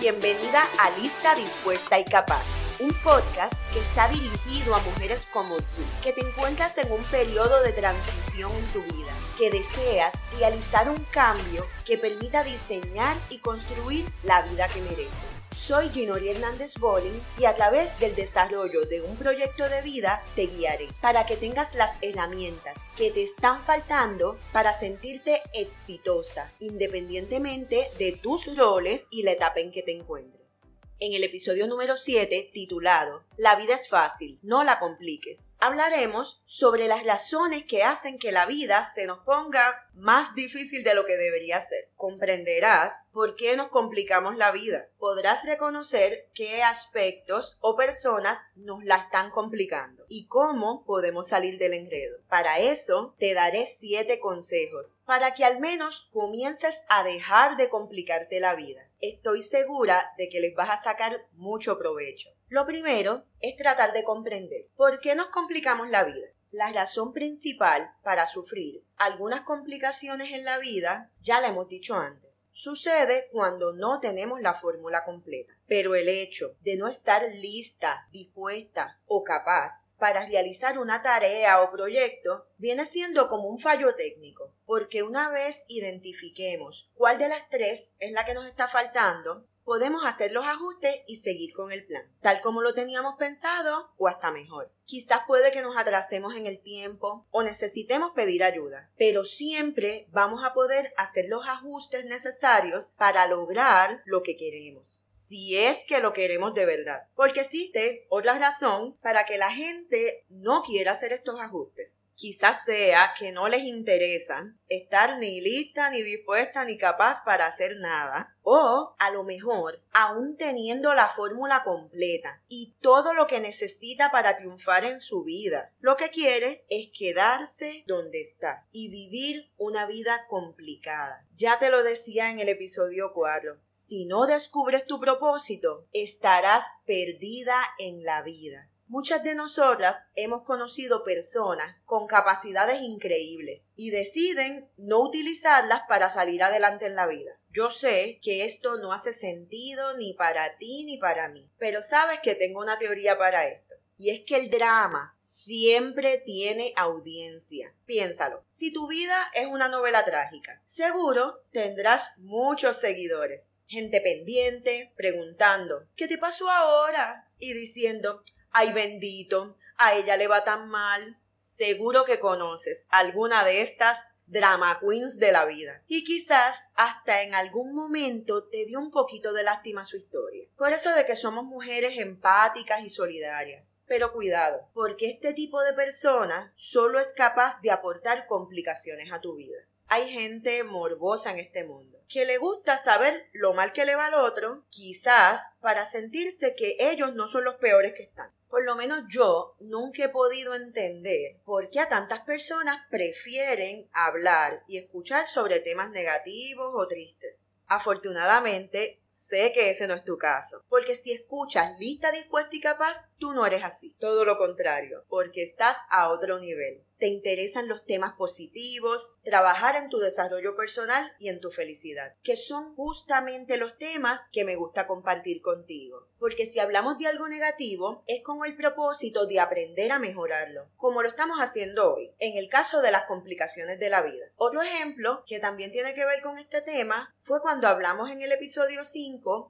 Bienvenida a Lista Dispuesta y Capaz, un podcast que está dirigido a mujeres como tú, que te encuentras en un periodo de transición en tu vida, que deseas realizar un cambio que permita diseñar y construir la vida que mereces. Soy Ginori Hernández Bolling y a través del desarrollo de un proyecto de vida te guiaré para que tengas las herramientas que te están faltando para sentirte exitosa, independientemente de tus roles y la etapa en que te encuentres. En el episodio número 7 titulado La vida es fácil, no la compliques. Hablaremos sobre las razones que hacen que la vida se nos ponga más difícil de lo que debería ser. Comprenderás por qué nos complicamos la vida. Podrás reconocer qué aspectos o personas nos la están complicando y cómo podemos salir del enredo. Para eso te daré 7 consejos para que al menos comiences a dejar de complicarte la vida estoy segura de que les vas a sacar mucho provecho. Lo primero es tratar de comprender por qué nos complicamos la vida. La razón principal para sufrir algunas complicaciones en la vida ya la hemos dicho antes. Sucede cuando no tenemos la fórmula completa. Pero el hecho de no estar lista, dispuesta o capaz para realizar una tarea o proyecto viene siendo como un fallo técnico, porque una vez identifiquemos cuál de las tres es la que nos está faltando, podemos hacer los ajustes y seguir con el plan, tal como lo teníamos pensado o hasta mejor. Quizás puede que nos atrasemos en el tiempo o necesitemos pedir ayuda, pero siempre vamos a poder hacer los ajustes necesarios para lograr lo que queremos si es que lo queremos de verdad. Porque existe otra razón para que la gente no quiera hacer estos ajustes. Quizás sea que no les interesa estar ni lista, ni dispuesta, ni capaz para hacer nada. O a lo mejor, aún teniendo la fórmula completa y todo lo que necesita para triunfar en su vida, lo que quiere es quedarse donde está y vivir una vida complicada. Ya te lo decía en el episodio 4. Si no descubres tu propósito, estarás perdida en la vida. Muchas de nosotras hemos conocido personas con capacidades increíbles y deciden no utilizarlas para salir adelante en la vida. Yo sé que esto no hace sentido ni para ti ni para mí, pero sabes que tengo una teoría para esto. Y es que el drama siempre tiene audiencia. Piénsalo. Si tu vida es una novela trágica, seguro tendrás muchos seguidores. Gente pendiente, preguntando, ¿qué te pasó ahora? Y diciendo, ay bendito, a ella le va tan mal. Seguro que conoces alguna de estas drama queens de la vida. Y quizás hasta en algún momento te dio un poquito de lástima su historia. Por eso de que somos mujeres empáticas y solidarias. Pero cuidado, porque este tipo de persona solo es capaz de aportar complicaciones a tu vida hay gente morbosa en este mundo, que le gusta saber lo mal que le va al otro, quizás para sentirse que ellos no son los peores que están. Por lo menos yo nunca he podido entender por qué a tantas personas prefieren hablar y escuchar sobre temas negativos o tristes. Afortunadamente, sé que ese no es tu caso, porque si escuchas lista dispuesta y capaz, tú no eres así. Todo lo contrario, porque estás a otro nivel te interesan los temas positivos, trabajar en tu desarrollo personal y en tu felicidad, que son justamente los temas que me gusta compartir contigo. Porque si hablamos de algo negativo, es con el propósito de aprender a mejorarlo, como lo estamos haciendo hoy, en el caso de las complicaciones de la vida. Otro ejemplo que también tiene que ver con este tema fue cuando hablamos en el episodio 5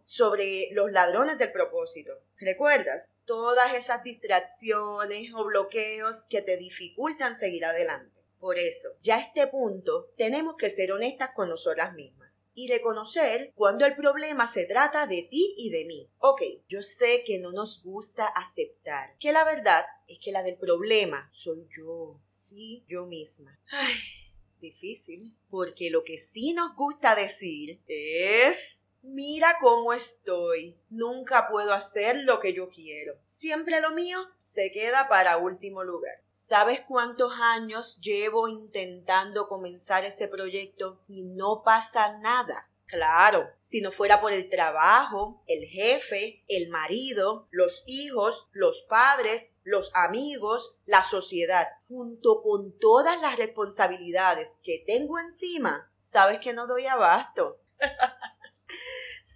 sobre los ladrones del propósito. ¿Recuerdas? Todas esas distracciones o bloqueos que te dificultan seguir adelante. Por eso, ya a este punto, tenemos que ser honestas con nosotras mismas y reconocer cuando el problema se trata de ti y de mí. Ok, yo sé que no nos gusta aceptar que la verdad es que la del problema soy yo, sí, yo misma. Ay, difícil, porque lo que sí nos gusta decir es Mira cómo estoy. Nunca puedo hacer lo que yo quiero. Siempre lo mío se queda para último lugar. ¿Sabes cuántos años llevo intentando comenzar ese proyecto y no pasa nada? Claro, si no fuera por el trabajo, el jefe, el marido, los hijos, los padres, los amigos, la sociedad, junto con todas las responsabilidades que tengo encima, sabes que no doy abasto.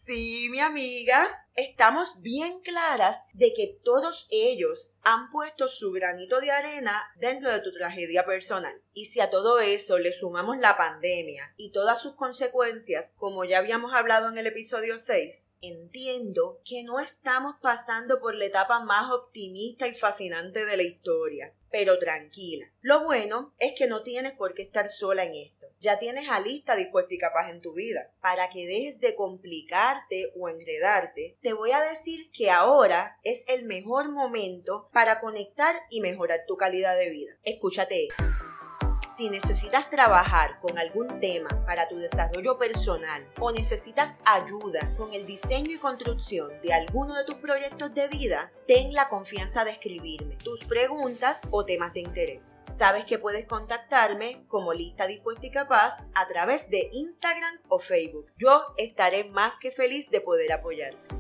Sí, mi amiga, estamos bien claras de que todos ellos han puesto su granito de arena dentro de tu tragedia personal. Y si a todo eso le sumamos la pandemia y todas sus consecuencias, como ya habíamos hablado en el episodio 6, entiendo que no estamos pasando por la etapa más optimista y fascinante de la historia. Pero tranquila. Lo bueno es que no tienes por qué estar sola en esto. Ya tienes a lista dispuesta y capaz en tu vida. Para que dejes de complicarte o enredarte, te voy a decir que ahora es el mejor momento para conectar y mejorar tu calidad de vida. Escúchate. Si necesitas trabajar con algún tema para tu desarrollo personal o necesitas ayuda con el diseño y construcción de alguno de tus proyectos de vida, ten la confianza de escribirme tus preguntas o temas de interés. Sabes que puedes contactarme como lista dispuesta y capaz a través de Instagram o Facebook. Yo estaré más que feliz de poder apoyarte.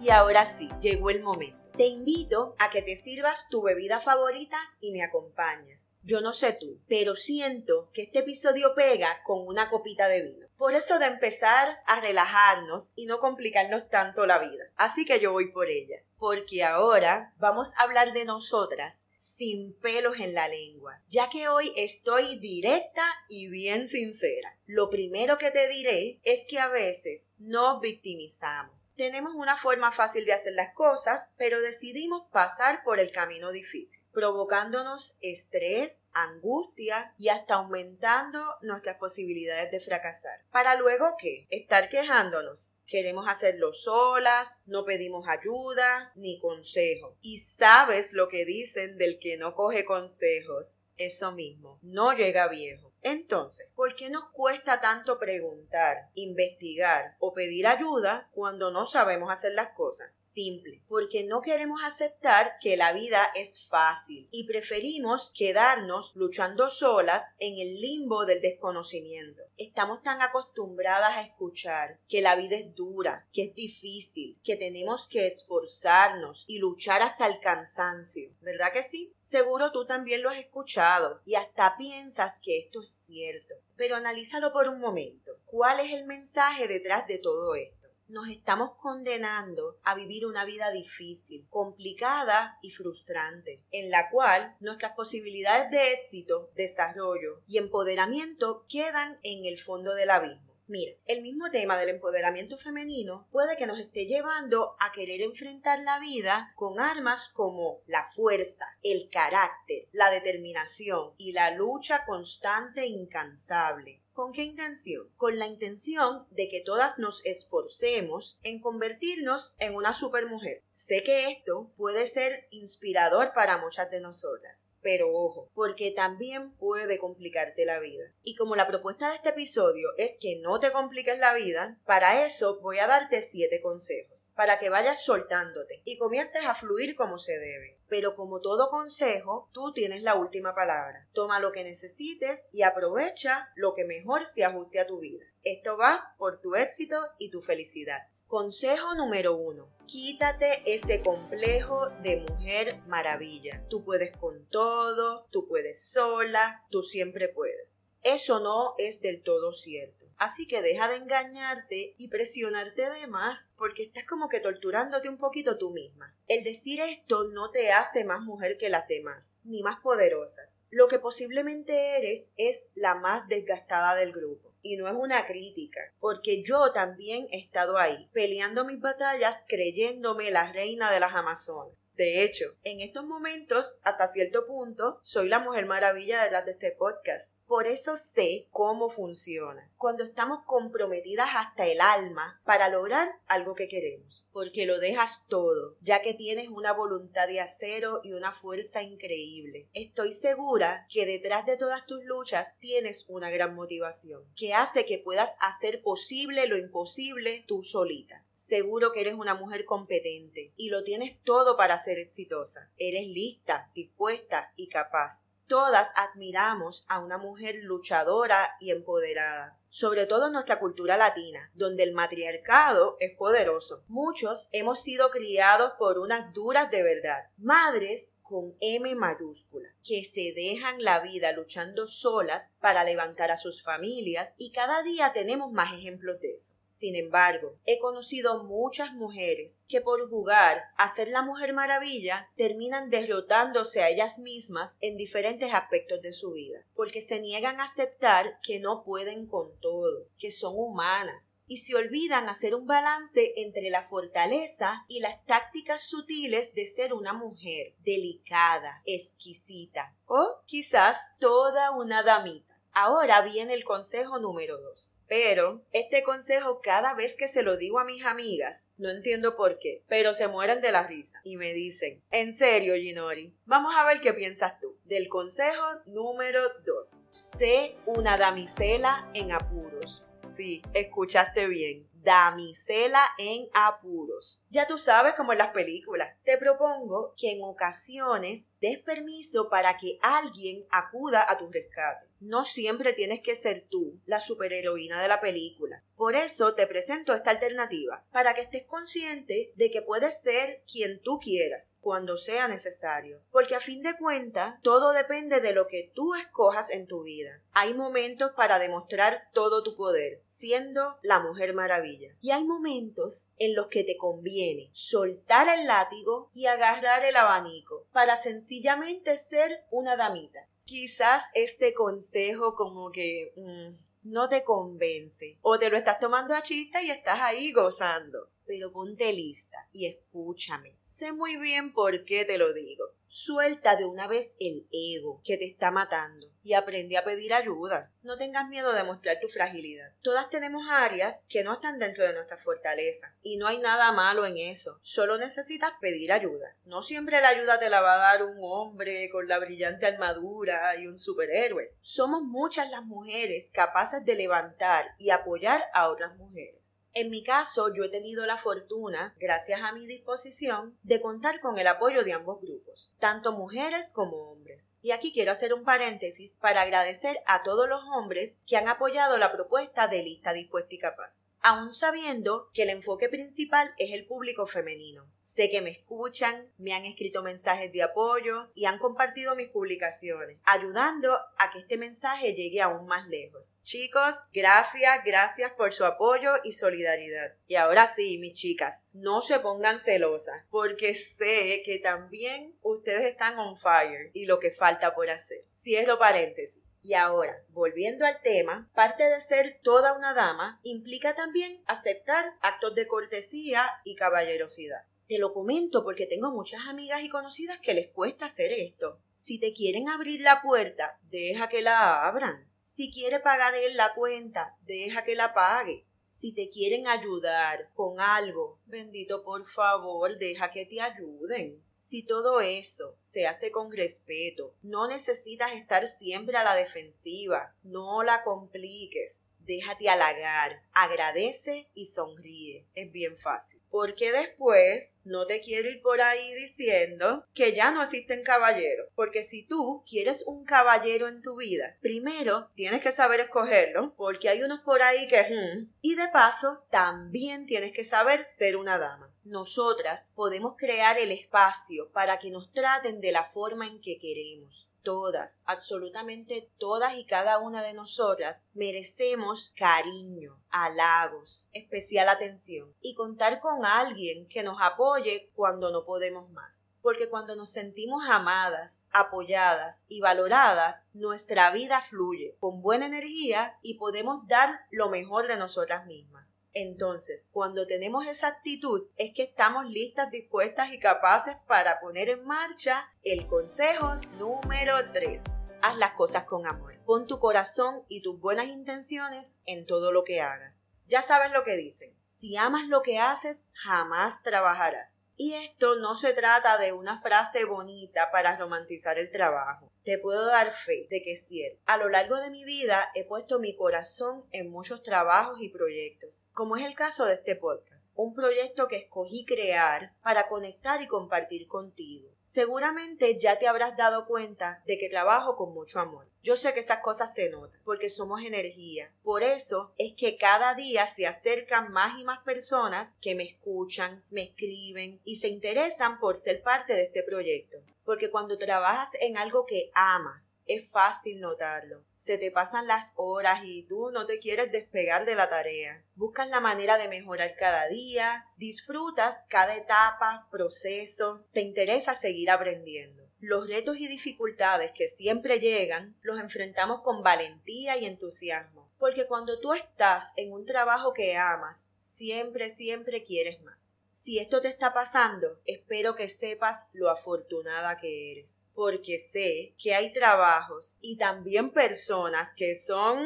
Y ahora sí, llegó el momento. Te invito a que te sirvas tu bebida favorita y me acompañes. Yo no sé tú, pero siento que este episodio pega con una copita de vino. Por eso de empezar a relajarnos y no complicarnos tanto la vida. Así que yo voy por ella. Porque ahora vamos a hablar de nosotras sin pelos en la lengua, ya que hoy estoy directa y bien sincera. Lo primero que te diré es que a veces nos victimizamos. Tenemos una forma fácil de hacer las cosas, pero decidimos pasar por el camino difícil provocándonos estrés, angustia y hasta aumentando nuestras posibilidades de fracasar. Para luego qué? Estar quejándonos. Queremos hacerlo solas, no pedimos ayuda ni consejo. Y sabes lo que dicen del que no coge consejos. Eso mismo, no llega viejo. Entonces, ¿por qué nos cuesta tanto preguntar, investigar o pedir ayuda cuando no sabemos hacer las cosas? Simple, porque no queremos aceptar que la vida es fácil y preferimos quedarnos luchando solas en el limbo del desconocimiento. Estamos tan acostumbradas a escuchar que la vida es dura, que es difícil, que tenemos que esforzarnos y luchar hasta el cansancio. ¿Verdad que sí? Seguro tú también lo has escuchado y hasta piensas que esto es cierto. Pero analízalo por un momento. ¿Cuál es el mensaje detrás de todo esto? Nos estamos condenando a vivir una vida difícil, complicada y frustrante, en la cual nuestras posibilidades de éxito, desarrollo y empoderamiento quedan en el fondo del abismo. Mira, el mismo tema del empoderamiento femenino puede que nos esté llevando a querer enfrentar la vida con armas como la fuerza, el carácter, la determinación y la lucha constante e incansable. ¿Con qué intención? Con la intención de que todas nos esforcemos en convertirnos en una supermujer. Sé que esto puede ser inspirador para muchas de nosotras. Pero ojo, porque también puede complicarte la vida. Y como la propuesta de este episodio es que no te compliques la vida, para eso voy a darte siete consejos, para que vayas soltándote y comiences a fluir como se debe. Pero como todo consejo, tú tienes la última palabra. Toma lo que necesites y aprovecha lo que mejor se ajuste a tu vida. Esto va por tu éxito y tu felicidad. Consejo número uno. Quítate ese complejo de mujer maravilla. Tú puedes con todo, tú puedes sola, tú siempre puedes. Eso no es del todo cierto. Así que deja de engañarte y presionarte de más porque estás como que torturándote un poquito tú misma. El decir esto no te hace más mujer que las demás, ni más poderosas. Lo que posiblemente eres es la más desgastada del grupo y no es una crítica, porque yo también he estado ahí, peleando mis batallas creyéndome la reina de las Amazonas. De hecho, en estos momentos, hasta cierto punto, soy la mujer maravilla detrás de este podcast. Por eso sé cómo funciona. Cuando estamos comprometidas hasta el alma para lograr algo que queremos. Porque lo dejas todo, ya que tienes una voluntad de acero y una fuerza increíble. Estoy segura que detrás de todas tus luchas tienes una gran motivación, que hace que puedas hacer posible lo imposible tú solita. Seguro que eres una mujer competente y lo tienes todo para ser exitosa. Eres lista, dispuesta y capaz. Todas admiramos a una mujer luchadora y empoderada, sobre todo en nuestra cultura latina, donde el matriarcado es poderoso. Muchos hemos sido criados por unas duras de verdad, madres con M mayúscula, que se dejan la vida luchando solas para levantar a sus familias y cada día tenemos más ejemplos de eso. Sin embargo, he conocido muchas mujeres que por jugar a ser la mujer maravilla terminan derrotándose a ellas mismas en diferentes aspectos de su vida, porque se niegan a aceptar que no pueden con todo, que son humanas, y se olvidan hacer un balance entre la fortaleza y las tácticas sutiles de ser una mujer delicada, exquisita o quizás toda una damita. Ahora viene el consejo número dos. Pero este consejo cada vez que se lo digo a mis amigas, no entiendo por qué, pero se mueren de la risa y me dicen, en serio Ginori, vamos a ver qué piensas tú. Del consejo número 2, sé una damisela en apuros. Sí, escuchaste bien damisela en apuros. Ya tú sabes como en las películas. Te propongo que en ocasiones des permiso para que alguien acuda a tu rescate. No siempre tienes que ser tú la superheroína de la película. Por eso te presento esta alternativa, para que estés consciente de que puedes ser quien tú quieras, cuando sea necesario. Porque a fin de cuentas, todo depende de lo que tú escojas en tu vida. Hay momentos para demostrar todo tu poder, siendo la mujer maravilla. Y hay momentos en los que te conviene soltar el látigo y agarrar el abanico, para sencillamente ser una damita. Quizás este consejo como que mm, no te convence o te lo estás tomando a chiste y estás ahí gozando. Pero ponte lista y escúchame. Sé muy bien por qué te lo digo. Suelta de una vez el ego que te está matando y aprende a pedir ayuda. No tengas miedo de mostrar tu fragilidad. Todas tenemos áreas que no están dentro de nuestra fortaleza y no hay nada malo en eso. Solo necesitas pedir ayuda. No siempre la ayuda te la va a dar un hombre con la brillante armadura y un superhéroe. Somos muchas las mujeres capaces de levantar y apoyar a otras mujeres. En mi caso, yo he tenido la fortuna, gracias a mi disposición, de contar con el apoyo de ambos grupos, tanto mujeres como hombres. Y aquí quiero hacer un paréntesis para agradecer a todos los hombres que han apoyado la propuesta de lista dispuesta y capaz aún sabiendo que el enfoque principal es el público femenino. Sé que me escuchan, me han escrito mensajes de apoyo y han compartido mis publicaciones, ayudando a que este mensaje llegue aún más lejos. Chicos, gracias, gracias por su apoyo y solidaridad. Y ahora sí, mis chicas, no se pongan celosas, porque sé que también ustedes están on fire y lo que falta por hacer. Cierro paréntesis. Y ahora, volviendo al tema, parte de ser toda una dama implica también aceptar actos de cortesía y caballerosidad. Te lo comento porque tengo muchas amigas y conocidas que les cuesta hacer esto. Si te quieren abrir la puerta, deja que la abran. Si quiere pagar él la cuenta, deja que la pague. Si te quieren ayudar con algo, bendito por favor, deja que te ayuden. Si todo eso se hace con respeto, no necesitas estar siempre a la defensiva, no la compliques, déjate halagar, agradece y sonríe. Es bien fácil. Porque después no te quiero ir por ahí diciendo que ya no existen caballeros. Porque si tú quieres un caballero en tu vida, primero tienes que saber escogerlo, porque hay unos por ahí que... Hmm, y de paso, también tienes que saber ser una dama. Nosotras podemos crear el espacio para que nos traten de la forma en que queremos todas, absolutamente todas y cada una de nosotras merecemos cariño, halagos, especial atención y contar con alguien que nos apoye cuando no podemos más. Porque cuando nos sentimos amadas, apoyadas y valoradas, nuestra vida fluye con buena energía y podemos dar lo mejor de nosotras mismas. Entonces, cuando tenemos esa actitud, es que estamos listas, dispuestas y capaces para poner en marcha el consejo número 3. Haz las cosas con amor. Pon tu corazón y tus buenas intenciones en todo lo que hagas. Ya sabes lo que dicen. Si amas lo que haces, jamás trabajarás. Y esto no se trata de una frase bonita para romantizar el trabajo. Te puedo dar fe de que es cierto. A lo largo de mi vida he puesto mi corazón en muchos trabajos y proyectos, como es el caso de este podcast, un proyecto que escogí crear para conectar y compartir contigo. Seguramente ya te habrás dado cuenta de que trabajo con mucho amor. Yo sé que esas cosas se notan porque somos energía. Por eso es que cada día se acercan más y más personas que me escuchan, me escriben y se interesan por ser parte de este proyecto. Porque cuando trabajas en algo que amas, es fácil notarlo. Se te pasan las horas y tú no te quieres despegar de la tarea. Buscas la manera de mejorar cada día, disfrutas cada etapa, proceso, te interesa seguir aprendiendo. Los retos y dificultades que siempre llegan los enfrentamos con valentía y entusiasmo, porque cuando tú estás en un trabajo que amas, siempre, siempre quieres más. Si esto te está pasando, espero que sepas lo afortunada que eres, porque sé que hay trabajos y también personas que son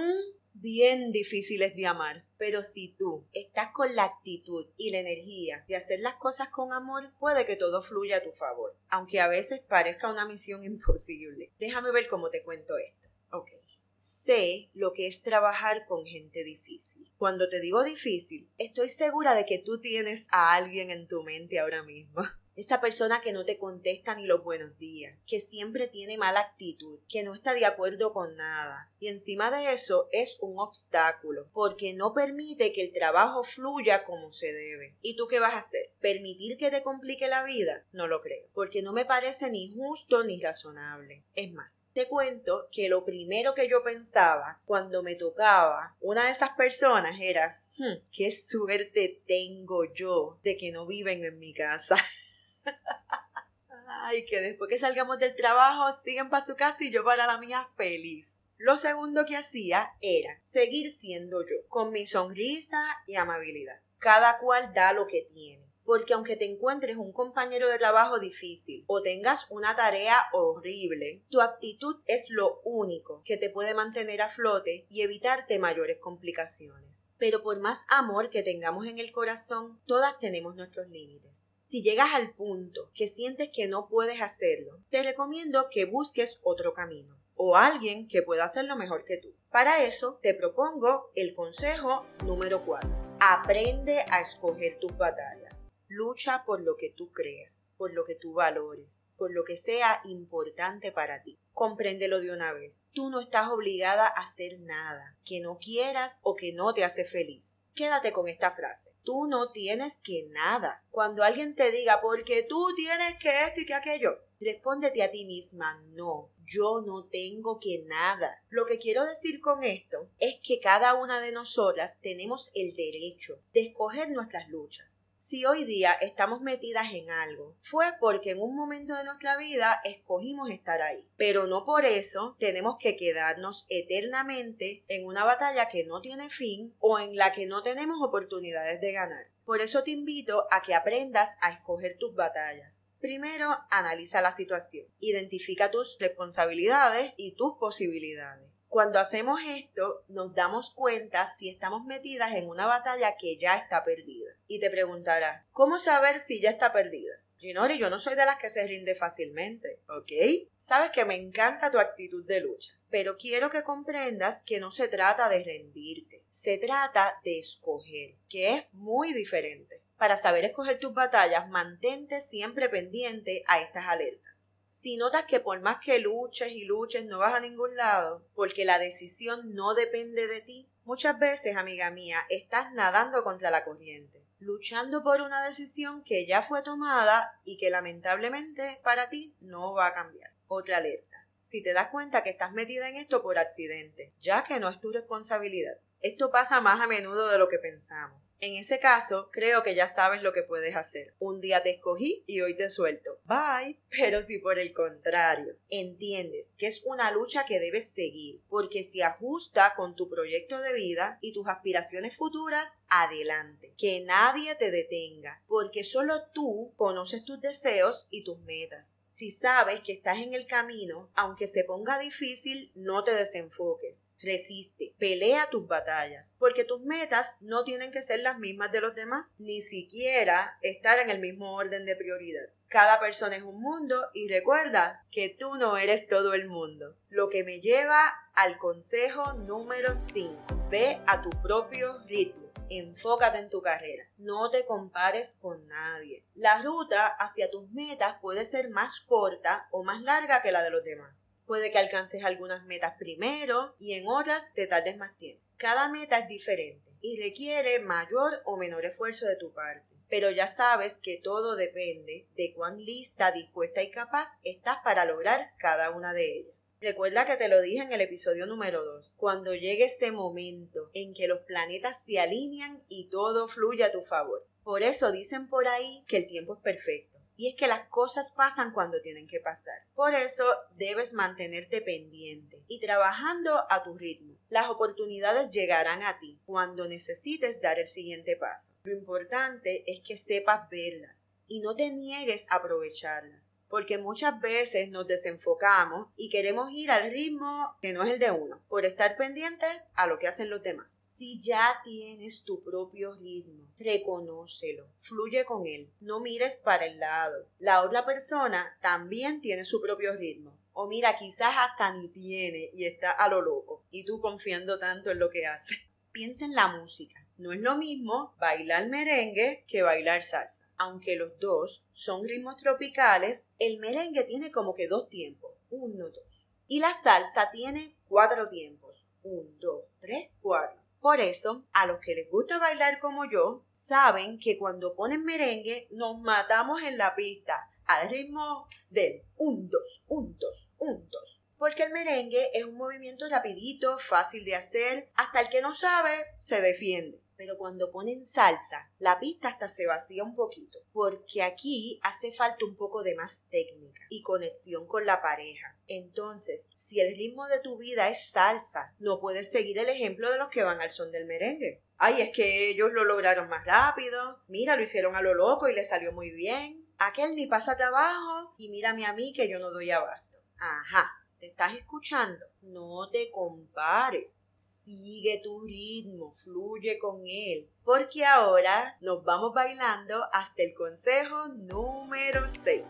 bien difíciles de amar. Pero si tú estás con la actitud y la energía de hacer las cosas con amor, puede que todo fluya a tu favor, aunque a veces parezca una misión imposible. Déjame ver cómo te cuento esto. Ok. Sé lo que es trabajar con gente difícil. Cuando te digo difícil, estoy segura de que tú tienes a alguien en tu mente ahora mismo esta persona que no te contesta ni los buenos días, que siempre tiene mala actitud, que no está de acuerdo con nada. Y encima de eso es un obstáculo, porque no permite que el trabajo fluya como se debe. ¿Y tú qué vas a hacer? ¿Permitir que te complique la vida? No lo creo, porque no me parece ni justo ni razonable. Es más, te cuento que lo primero que yo pensaba cuando me tocaba una de esas personas era, hmm, qué suerte tengo yo de que no viven en mi casa. Ay, que después que salgamos del trabajo siguen para su casa y yo para la mía feliz. Lo segundo que hacía era seguir siendo yo, con mi sonrisa y amabilidad. Cada cual da lo que tiene. Porque aunque te encuentres un compañero de trabajo difícil o tengas una tarea horrible, tu actitud es lo único que te puede mantener a flote y evitarte mayores complicaciones. Pero por más amor que tengamos en el corazón, todas tenemos nuestros límites. Si llegas al punto que sientes que no puedes hacerlo, te recomiendo que busques otro camino o alguien que pueda hacerlo mejor que tú. Para eso te propongo el consejo número 4. Aprende a escoger tus batallas. Lucha por lo que tú creas, por lo que tú valores, por lo que sea importante para ti. Compréndelo de una vez. Tú no estás obligada a hacer nada que no quieras o que no te hace feliz. Quédate con esta frase. Tú no tienes que nada. Cuando alguien te diga, porque tú tienes que esto y que aquello, respóndete a ti misma, no, yo no tengo que nada. Lo que quiero decir con esto es que cada una de nosotras tenemos el derecho de escoger nuestras luchas si hoy día estamos metidas en algo, fue porque en un momento de nuestra vida escogimos estar ahí. Pero no por eso tenemos que quedarnos eternamente en una batalla que no tiene fin o en la que no tenemos oportunidades de ganar. Por eso te invito a que aprendas a escoger tus batallas. Primero, analiza la situación, identifica tus responsabilidades y tus posibilidades. Cuando hacemos esto, nos damos cuenta si estamos metidas en una batalla que ya está perdida. Y te preguntarás, ¿cómo saber si ya está perdida? Ginori, yo no soy de las que se rinde fácilmente, ¿ok? Sabes que me encanta tu actitud de lucha, pero quiero que comprendas que no se trata de rendirte, se trata de escoger, que es muy diferente. Para saber escoger tus batallas, mantente siempre pendiente a estas alertas si notas que por más que luches y luches no vas a ningún lado, porque la decisión no depende de ti, muchas veces, amiga mía, estás nadando contra la corriente, luchando por una decisión que ya fue tomada y que lamentablemente para ti no va a cambiar. Otra alerta. Si te das cuenta que estás metida en esto por accidente, ya que no es tu responsabilidad. Esto pasa más a menudo de lo que pensamos. En ese caso, creo que ya sabes lo que puedes hacer. Un día te escogí y hoy te suelto. Bye. Pero si por el contrario, entiendes que es una lucha que debes seguir, porque se ajusta con tu proyecto de vida y tus aspiraciones futuras, adelante. Que nadie te detenga, porque solo tú conoces tus deseos y tus metas. Si sabes que estás en el camino, aunque se ponga difícil, no te desenfoques. Resiste, pelea tus batallas, porque tus metas no tienen que ser las mismas de los demás, ni siquiera estar en el mismo orden de prioridad. Cada persona es un mundo y recuerda que tú no eres todo el mundo. Lo que me lleva al consejo número 5. Ve a tu propio ritmo. Enfócate en tu carrera. No te compares con nadie. La ruta hacia tus metas puede ser más corta o más larga que la de los demás. Puede que alcances algunas metas primero y en otras te tardes más tiempo. Cada meta es diferente y requiere mayor o menor esfuerzo de tu parte. Pero ya sabes que todo depende de cuán lista, dispuesta y capaz estás para lograr cada una de ellas. Recuerda que te lo dije en el episodio número 2. Cuando llegue este momento en que los planetas se alinean y todo fluye a tu favor. Por eso dicen por ahí que el tiempo es perfecto. Y es que las cosas pasan cuando tienen que pasar. Por eso debes mantenerte pendiente y trabajando a tu ritmo. Las oportunidades llegarán a ti cuando necesites dar el siguiente paso. Lo importante es que sepas verlas y no te niegues a aprovecharlas porque muchas veces nos desenfocamos y queremos ir al ritmo que no es el de uno, por estar pendiente a lo que hacen los demás. Si ya tienes tu propio ritmo, reconócelo, fluye con él, no mires para el lado. La otra persona también tiene su propio ritmo. O mira, quizás hasta ni tiene y está a lo loco. Y tú confiando tanto en lo que hace. Piensa en la música. No es lo mismo bailar merengue que bailar salsa. Aunque los dos son ritmos tropicales, el merengue tiene como que dos tiempos. Uno, dos. Y la salsa tiene cuatro tiempos. Un, dos, tres, cuatro. Por eso, a los que les gusta bailar como yo, saben que cuando ponen merengue nos matamos en la pista al ritmo del un, dos, un, dos, un, dos. Porque el merengue es un movimiento rapidito, fácil de hacer, hasta el que no sabe se defiende pero cuando ponen salsa, la pista hasta se vacía un poquito, porque aquí hace falta un poco de más técnica y conexión con la pareja. Entonces, si el ritmo de tu vida es salsa, no puedes seguir el ejemplo de los que van al son del merengue. Ay, es que ellos lo lograron más rápido. Mira, lo hicieron a lo loco y le salió muy bien. Aquel ni pasa trabajo y mírame a mí que yo no doy abasto. Ajá, ¿te estás escuchando? No te compares Sigue tu ritmo, fluye con él. Porque ahora nos vamos bailando hasta el consejo número 6.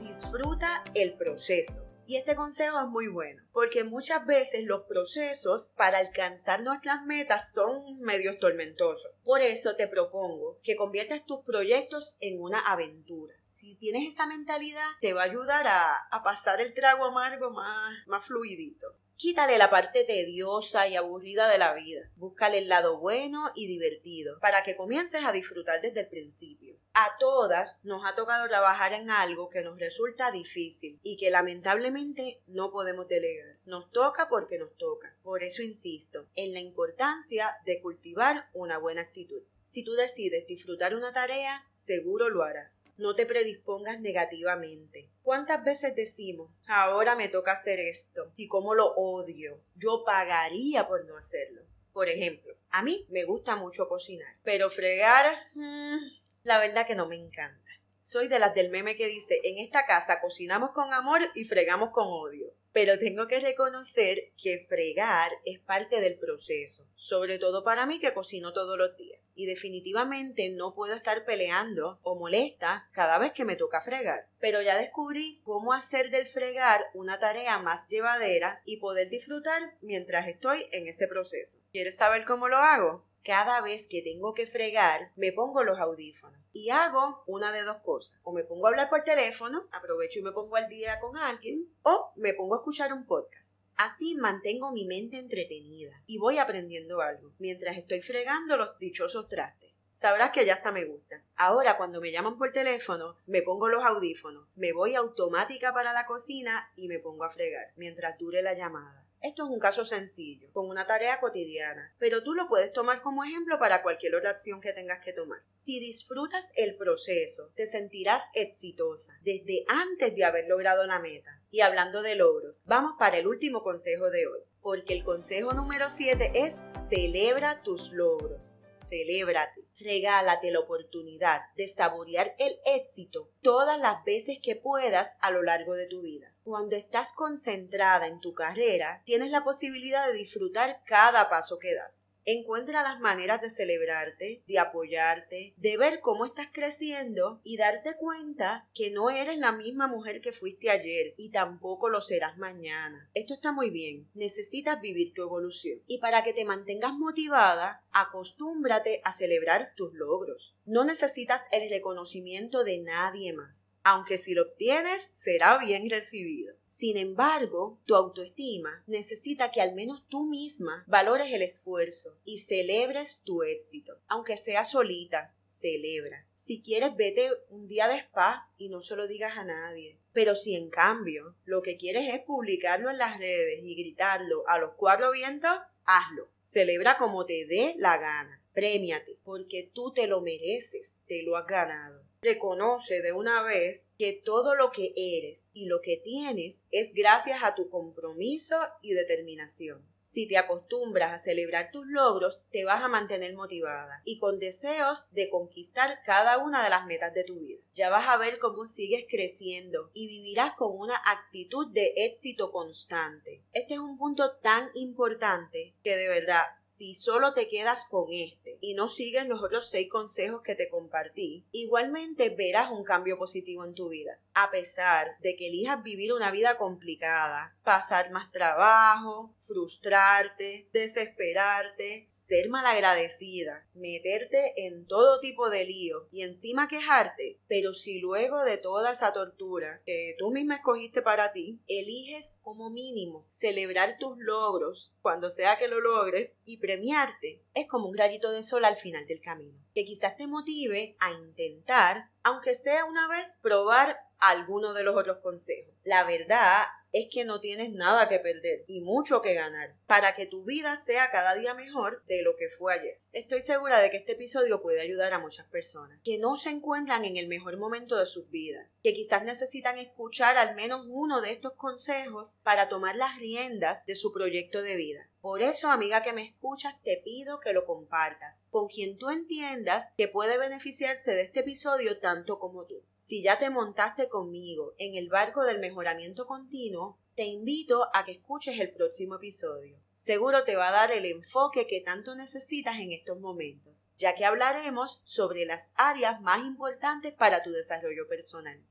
Disfruta el proceso. Y este consejo es muy bueno, porque muchas veces los procesos para alcanzar nuestras metas son medios tormentosos. Por eso te propongo que conviertas tus proyectos en una aventura. Si tienes esa mentalidad, te va a ayudar a, a pasar el trago amargo más, más fluidito. Quítale la parte tediosa y aburrida de la vida. Búscale el lado bueno y divertido para que comiences a disfrutar desde el principio. A todas nos ha tocado trabajar en algo que nos resulta difícil y que lamentablemente no podemos delegar. Nos toca porque nos toca. Por eso insisto en la importancia de cultivar una buena actitud. Si tú decides disfrutar una tarea, seguro lo harás. No te predispongas negativamente. ¿Cuántas veces decimos, ahora me toca hacer esto? ¿Y cómo lo odio? Yo pagaría por no hacerlo. Por ejemplo, a mí me gusta mucho cocinar, pero fregar, mm, la verdad que no me encanta. Soy de las del meme que dice, en esta casa cocinamos con amor y fregamos con odio. Pero tengo que reconocer que fregar es parte del proceso, sobre todo para mí que cocino todos los días. Y definitivamente no puedo estar peleando o molesta cada vez que me toca fregar. Pero ya descubrí cómo hacer del fregar una tarea más llevadera y poder disfrutar mientras estoy en ese proceso. ¿Quieres saber cómo lo hago? Cada vez que tengo que fregar, me pongo los audífonos y hago una de dos cosas. O me pongo a hablar por teléfono, aprovecho y me pongo al día con alguien, o me pongo a escuchar un podcast. Así mantengo mi mente entretenida y voy aprendiendo algo mientras estoy fregando los dichosos trastes. Sabrás que ya hasta me gusta. Ahora cuando me llaman por teléfono, me pongo los audífonos, me voy automática para la cocina y me pongo a fregar mientras dure la llamada. Esto es un caso sencillo, con una tarea cotidiana, pero tú lo puedes tomar como ejemplo para cualquier otra acción que tengas que tomar. Si disfrutas el proceso, te sentirás exitosa desde antes de haber logrado la meta. Y hablando de logros, vamos para el último consejo de hoy, porque el consejo número 7 es celebra tus logros celébrate, regálate la oportunidad de saborear el éxito todas las veces que puedas a lo largo de tu vida. Cuando estás concentrada en tu carrera, tienes la posibilidad de disfrutar cada paso que das. Encuentra las maneras de celebrarte, de apoyarte, de ver cómo estás creciendo y darte cuenta que no eres la misma mujer que fuiste ayer y tampoco lo serás mañana. Esto está muy bien. Necesitas vivir tu evolución. Y para que te mantengas motivada, acostúmbrate a celebrar tus logros. No necesitas el reconocimiento de nadie más. Aunque si lo obtienes, será bien recibido. Sin embargo, tu autoestima necesita que al menos tú misma valores el esfuerzo y celebres tu éxito, aunque sea solita, celebra. Si quieres, vete un día de spa y no se lo digas a nadie. Pero si en cambio lo que quieres es publicarlo en las redes y gritarlo a los cuatro vientos, hazlo. Celebra como te dé la gana. Premiate, porque tú te lo mereces, te lo has ganado. Reconoce de una vez que todo lo que eres y lo que tienes es gracias a tu compromiso y determinación. Si te acostumbras a celebrar tus logros, te vas a mantener motivada y con deseos de conquistar cada una de las metas de tu vida. Ya vas a ver cómo sigues creciendo y vivirás con una actitud de éxito constante. Este es un punto tan importante que de verdad si solo te quedas con este y no sigues los otros seis consejos que te compartí, igualmente verás un cambio positivo en tu vida. A pesar de que elijas vivir una vida complicada, pasar más trabajo, frustrarte, desesperarte, ser malagradecida, meterte en todo tipo de lío y encima quejarte, pero si luego de toda esa tortura que tú misma escogiste para ti, eliges como mínimo celebrar tus logros cuando sea que lo logres y premiarte, es como un rayito de sol al final del camino, que quizás te motive a intentar, aunque sea una vez, probar alguno de los otros consejos. La verdad es que no tienes nada que perder y mucho que ganar para que tu vida sea cada día mejor de lo que fue ayer. Estoy segura de que este episodio puede ayudar a muchas personas que no se encuentran en el mejor momento de sus vidas, que quizás necesitan escuchar al menos uno de estos consejos para tomar las riendas de su proyecto de vida. Por eso, amiga que me escuchas, te pido que lo compartas con quien tú entiendas que puede beneficiarse de este episodio tanto como tú. Si ya te montaste conmigo en el barco del mejoramiento continuo, te invito a que escuches el próximo episodio. Seguro te va a dar el enfoque que tanto necesitas en estos momentos, ya que hablaremos sobre las áreas más importantes para tu desarrollo personal.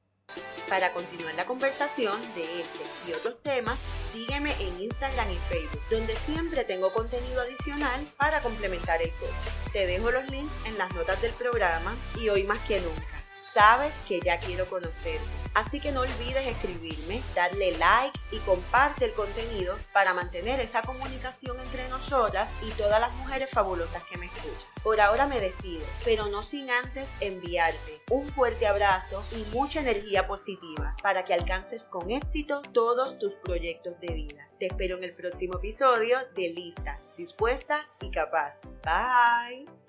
Para continuar la conversación de este y otros temas, sígueme en Instagram y Facebook, donde siempre tengo contenido adicional para complementar el coche. Te dejo los links en las notas del programa y hoy más que nunca sabes que ya quiero conocerte. Así que no olvides escribirme, darle like y comparte el contenido para mantener esa comunicación entre nosotras y todas las mujeres fabulosas que me escuchan. Por ahora me despido, pero no sin antes enviarte un fuerte abrazo y mucha energía positiva para que alcances con éxito todos tus proyectos de vida. Te espero en el próximo episodio de Lista, Dispuesta y Capaz. Bye.